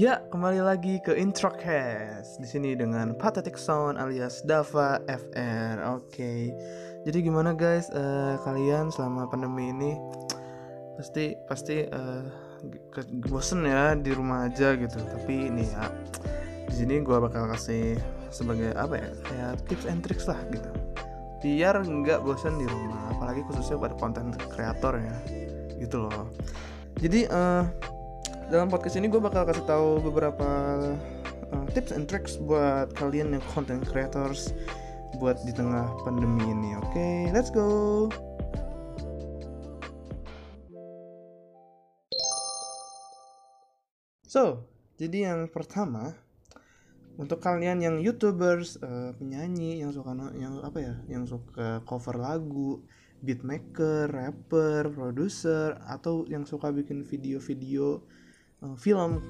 Ya, kembali lagi ke Introcast di sini dengan Pathetic Sound alias Dava FR. Oke, jadi gimana guys? Eh, kalian selama pandemi ini pasti pasti uh, bosen ya di rumah aja gitu. Tapi ini ya, di sini gue bakal kasih sebagai apa ya kayak tips and tricks lah gitu. Biar nggak bosen di rumah, apalagi khususnya pada konten kreator ya, gitu loh. Jadi uh, dalam podcast ini gue bakal kasih tahu beberapa uh, tips and tricks buat kalian yang content creators buat di tengah pandemi ini. Oke, okay, let's go. So, jadi yang pertama untuk kalian yang youtubers, uh, penyanyi yang suka yang apa ya, yang suka cover lagu, beatmaker, rapper, produser, atau yang suka bikin video-video uh, film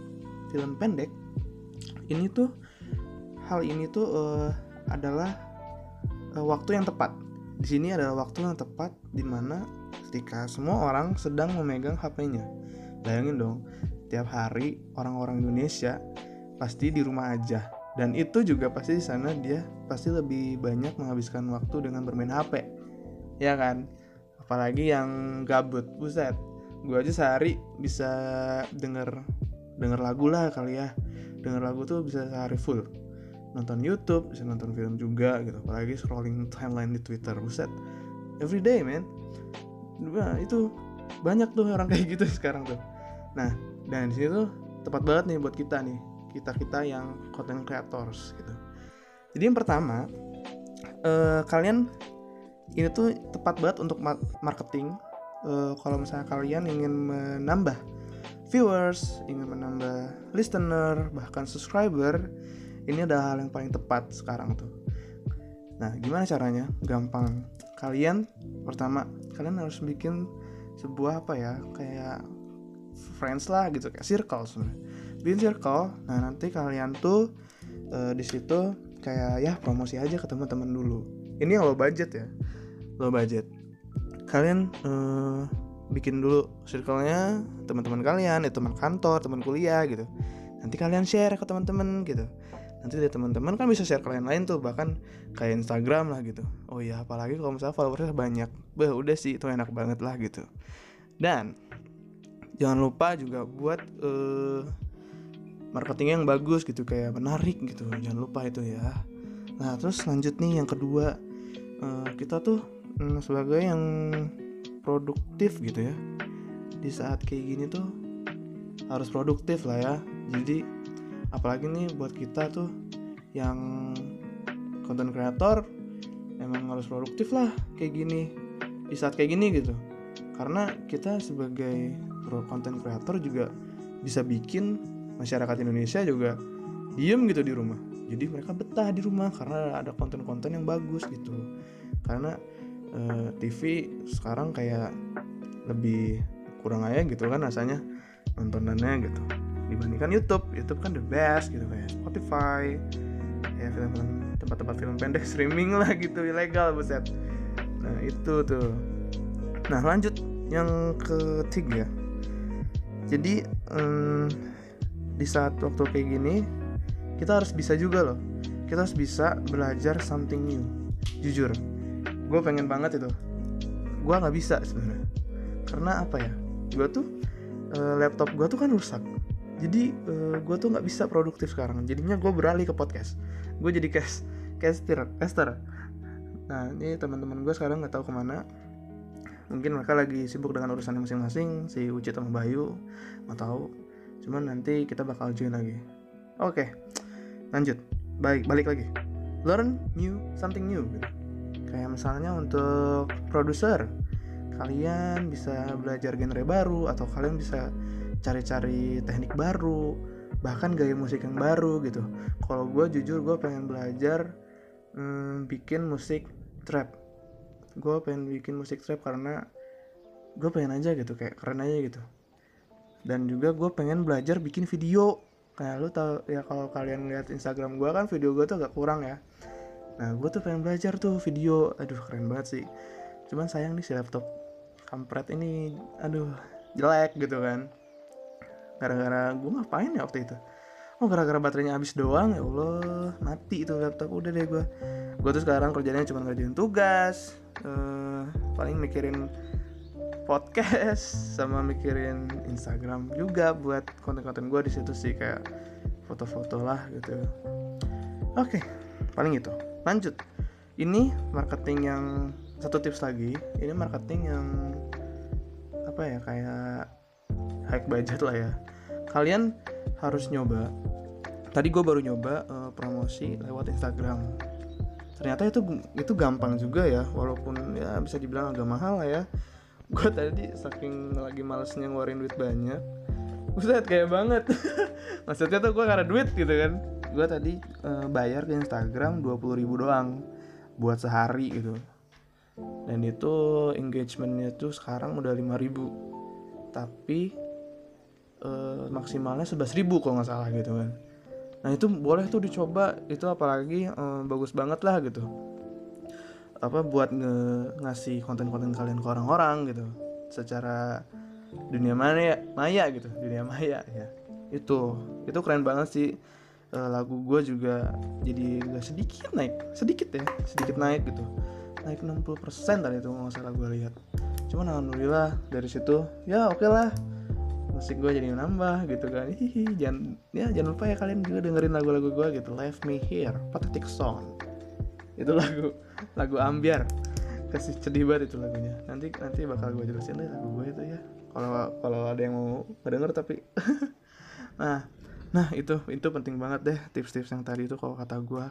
film pendek. Ini tuh hal ini tuh uh, adalah uh, waktu yang tepat. Di sini adalah waktu yang tepat di mana ketika semua orang sedang memegang HP-nya bayangin dong tiap hari orang-orang Indonesia pasti di rumah aja. Dan itu juga pasti di sana dia pasti lebih banyak menghabiskan waktu dengan bermain HP ya kan? Apalagi yang gabut buset gue aja sehari bisa denger denger lagu lah kali ya. Denger lagu tuh bisa sehari full. Nonton YouTube bisa nonton film juga gitu. Apalagi scrolling timeline di Twitter. Buset every day man. Nah, itu banyak tuh orang kayak gitu sekarang tuh. Nah dan di sini tuh tepat banget nih buat kita nih. Kita kita yang content creators gitu. Jadi yang pertama uh, kalian ini tuh tepat banget untuk marketing uh, kalau misalnya kalian ingin menambah viewers, ingin menambah listener, bahkan subscriber, ini adalah hal yang paling tepat sekarang tuh. Nah, gimana caranya? Gampang. Kalian pertama, kalian harus bikin sebuah apa ya, kayak friends lah gitu, kayak circle sebenarnya. Bikin circle. Nah, nanti kalian tuh uh, di situ kayak ya promosi aja ke teman-teman dulu. Ini yang low budget ya. Low budget kalian uh, bikin dulu circle-nya teman-teman kalian, ya teman kantor, teman kuliah gitu. Nanti kalian share ke teman-teman gitu. Nanti dari teman-teman kan bisa share kalian lain tuh bahkan kayak Instagram lah gitu. Oh iya, apalagi kalau misalnya followersnya banyak. Bah, udah sih itu enak banget lah gitu. Dan jangan lupa juga buat uh, marketing yang bagus gitu kayak menarik gitu. Jangan lupa itu ya. Nah, terus lanjut nih yang kedua uh, kita tuh sebagai yang produktif gitu ya. Di saat kayak gini tuh harus produktif lah ya. Jadi apalagi nih buat kita tuh yang konten kreator emang harus produktif lah kayak gini di saat kayak gini gitu. Karena kita sebagai konten kreator juga bisa bikin masyarakat Indonesia juga diem gitu di rumah. Jadi mereka betah di rumah karena ada konten-konten yang bagus gitu. Karena uh, eh, TV sekarang kayak lebih kurang aja gitu kan rasanya nontonannya gitu. Dibandingkan YouTube YouTube kan the best gitu kayak Spotify ya film-film tempat-tempat film pendek streaming lah gitu ilegal buset. Nah itu tuh. Nah lanjut yang ketiga. Jadi um, di saat waktu kayak gini kita harus bisa juga loh. Kita harus bisa belajar something new jujur gue pengen banget itu. Gue nggak bisa sebenarnya. Karena apa ya? Gue tuh uh, laptop gue tuh kan rusak. Jadi eh, gue tuh nggak bisa produktif sekarang. Jadinya gue beralih ke podcast. Gue jadi cast caster caster. Nah ini teman-teman gue sekarang nggak tahu ke mana. Mungkin mereka lagi sibuk dengan urusan masing-masing si Uci sama Bayu nggak tahu. Cuman nanti kita bakal join lagi. Oke lanjut. Baik balik lagi. Learn new something new gitu Kayak misalnya untuk produser, kalian bisa belajar genre baru atau kalian bisa cari-cari teknik baru, bahkan gaya musik yang baru gitu. Kalau gue jujur gue pengen belajar hmm, bikin musik trap. Gue pengen bikin musik trap karena gue pengen aja gitu kayak keren aja gitu. Dan juga gue pengen belajar bikin video. Kayak lu tau ya kalau kalian lihat Instagram gue kan video gue tuh agak kurang ya nah gue tuh pengen belajar tuh video. Aduh keren banget sih. Cuman sayang nih si laptop kampret ini aduh jelek gitu kan. Gara-gara gue ngapain ya waktu itu? Oh gara-gara baterainya habis doang ya Allah. Mati itu laptop udah deh gue gue tuh sekarang kerjanya cuma ngerjain tugas uh, paling mikirin podcast sama mikirin Instagram juga buat konten-konten gue di situ sih kayak foto-foto lah gitu. Oke paling itu lanjut. Ini marketing yang satu tips lagi ini marketing yang apa ya kayak high budget lah ya. Kalian harus nyoba. Tadi gue baru nyoba uh, promosi lewat Instagram. Ternyata itu itu gampang juga ya walaupun ya bisa dibilang agak mahal lah ya. Gue tadi saking lagi malesnya ngeluarin duit banyak Buset kayak banget. Maksudnya tuh gue karena duit gitu kan Gue tadi uh, bayar ke Instagram 20 ribu doang Buat sehari gitu. Dan itu engagementnya tuh sekarang udah 5 ribu. Tapi uh, maksimalnya 11 ribu kalau nggak salah gitu kan. Nah itu boleh tuh dicoba. Itu apalagi uh, bagus banget lah gitu. Apa buat nge ngasih konten-konten kalian ke orang-orang gitu. Secara dunia maya maya gitu dunia maya ya. Itu itu keren banget sih uh, lagu gue juga jadi gak sedikit naik sedikit ya sedikit naik gitu. Naik 60% tadi itu nggak salah gue lihat. Cuman alhamdulillah dari situ ya oke okay lah. Musik gue jadi nambah gitu kan. Hihi jangan ya jangan lupa ya kalian juga dengerin lagu-lagu gue gitu. Leave Me Here Pathetic Song. Itu lagu lagu ambiar. Kasih sedih banget itu lagunya. Nanti nanti bakal gue jelasin deh lagu gue itu ya. Kalau kalau ada yang mau ngedenger tapi nah nah itu itu penting banget deh tips-tips yang tadi itu kalau kata gue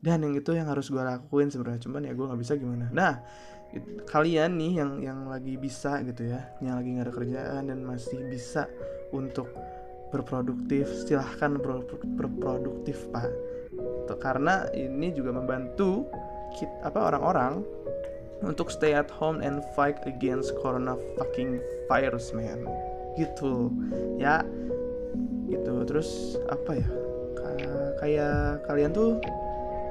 dan yang itu yang harus gue lakuin sebenarnya cuman ya gue nggak bisa gimana. Nah kalian nih yang yang lagi bisa gitu ya yang lagi nggak ada kerjaan dan masih bisa untuk berproduktif silahkan ber, berproduktif pak. Karena ini juga membantu kita, apa orang-orang untuk stay at home and fight against corona fucking virus man. Gitu ya gitu. Terus apa ya? Kayak kalian tuh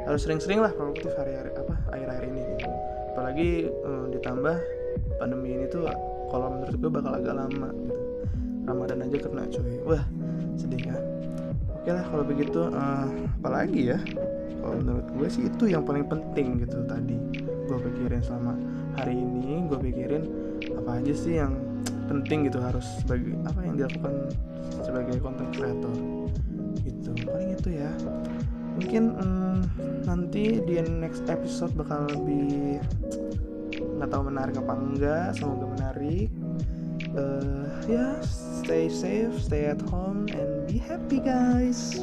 harus sering-sering lah produktif hari-hari apa akhir-akhir ini gitu. apalagi um, ditambah pandemi ini tuh kalau menurut gue bakal agak lama gitu. Ramadan aja kena cuy. Wah sedih ya. Oke lah kalau begitu uh, apalagi ya? Kalau menurut gue sih itu yang paling penting gitu tadi. Gue pikirin selama hari ini gue pikirin apa aja sih yang penting gitu harus sebagai apa yang dilakukan sebagai content creator gitu. Paling itu ya. Mungkin hmm, nanti di next episode bakal lebih nggak tahu menarik apa enggak semoga menarik. Uh, ya yeah, stay safe stay at home and be happy guys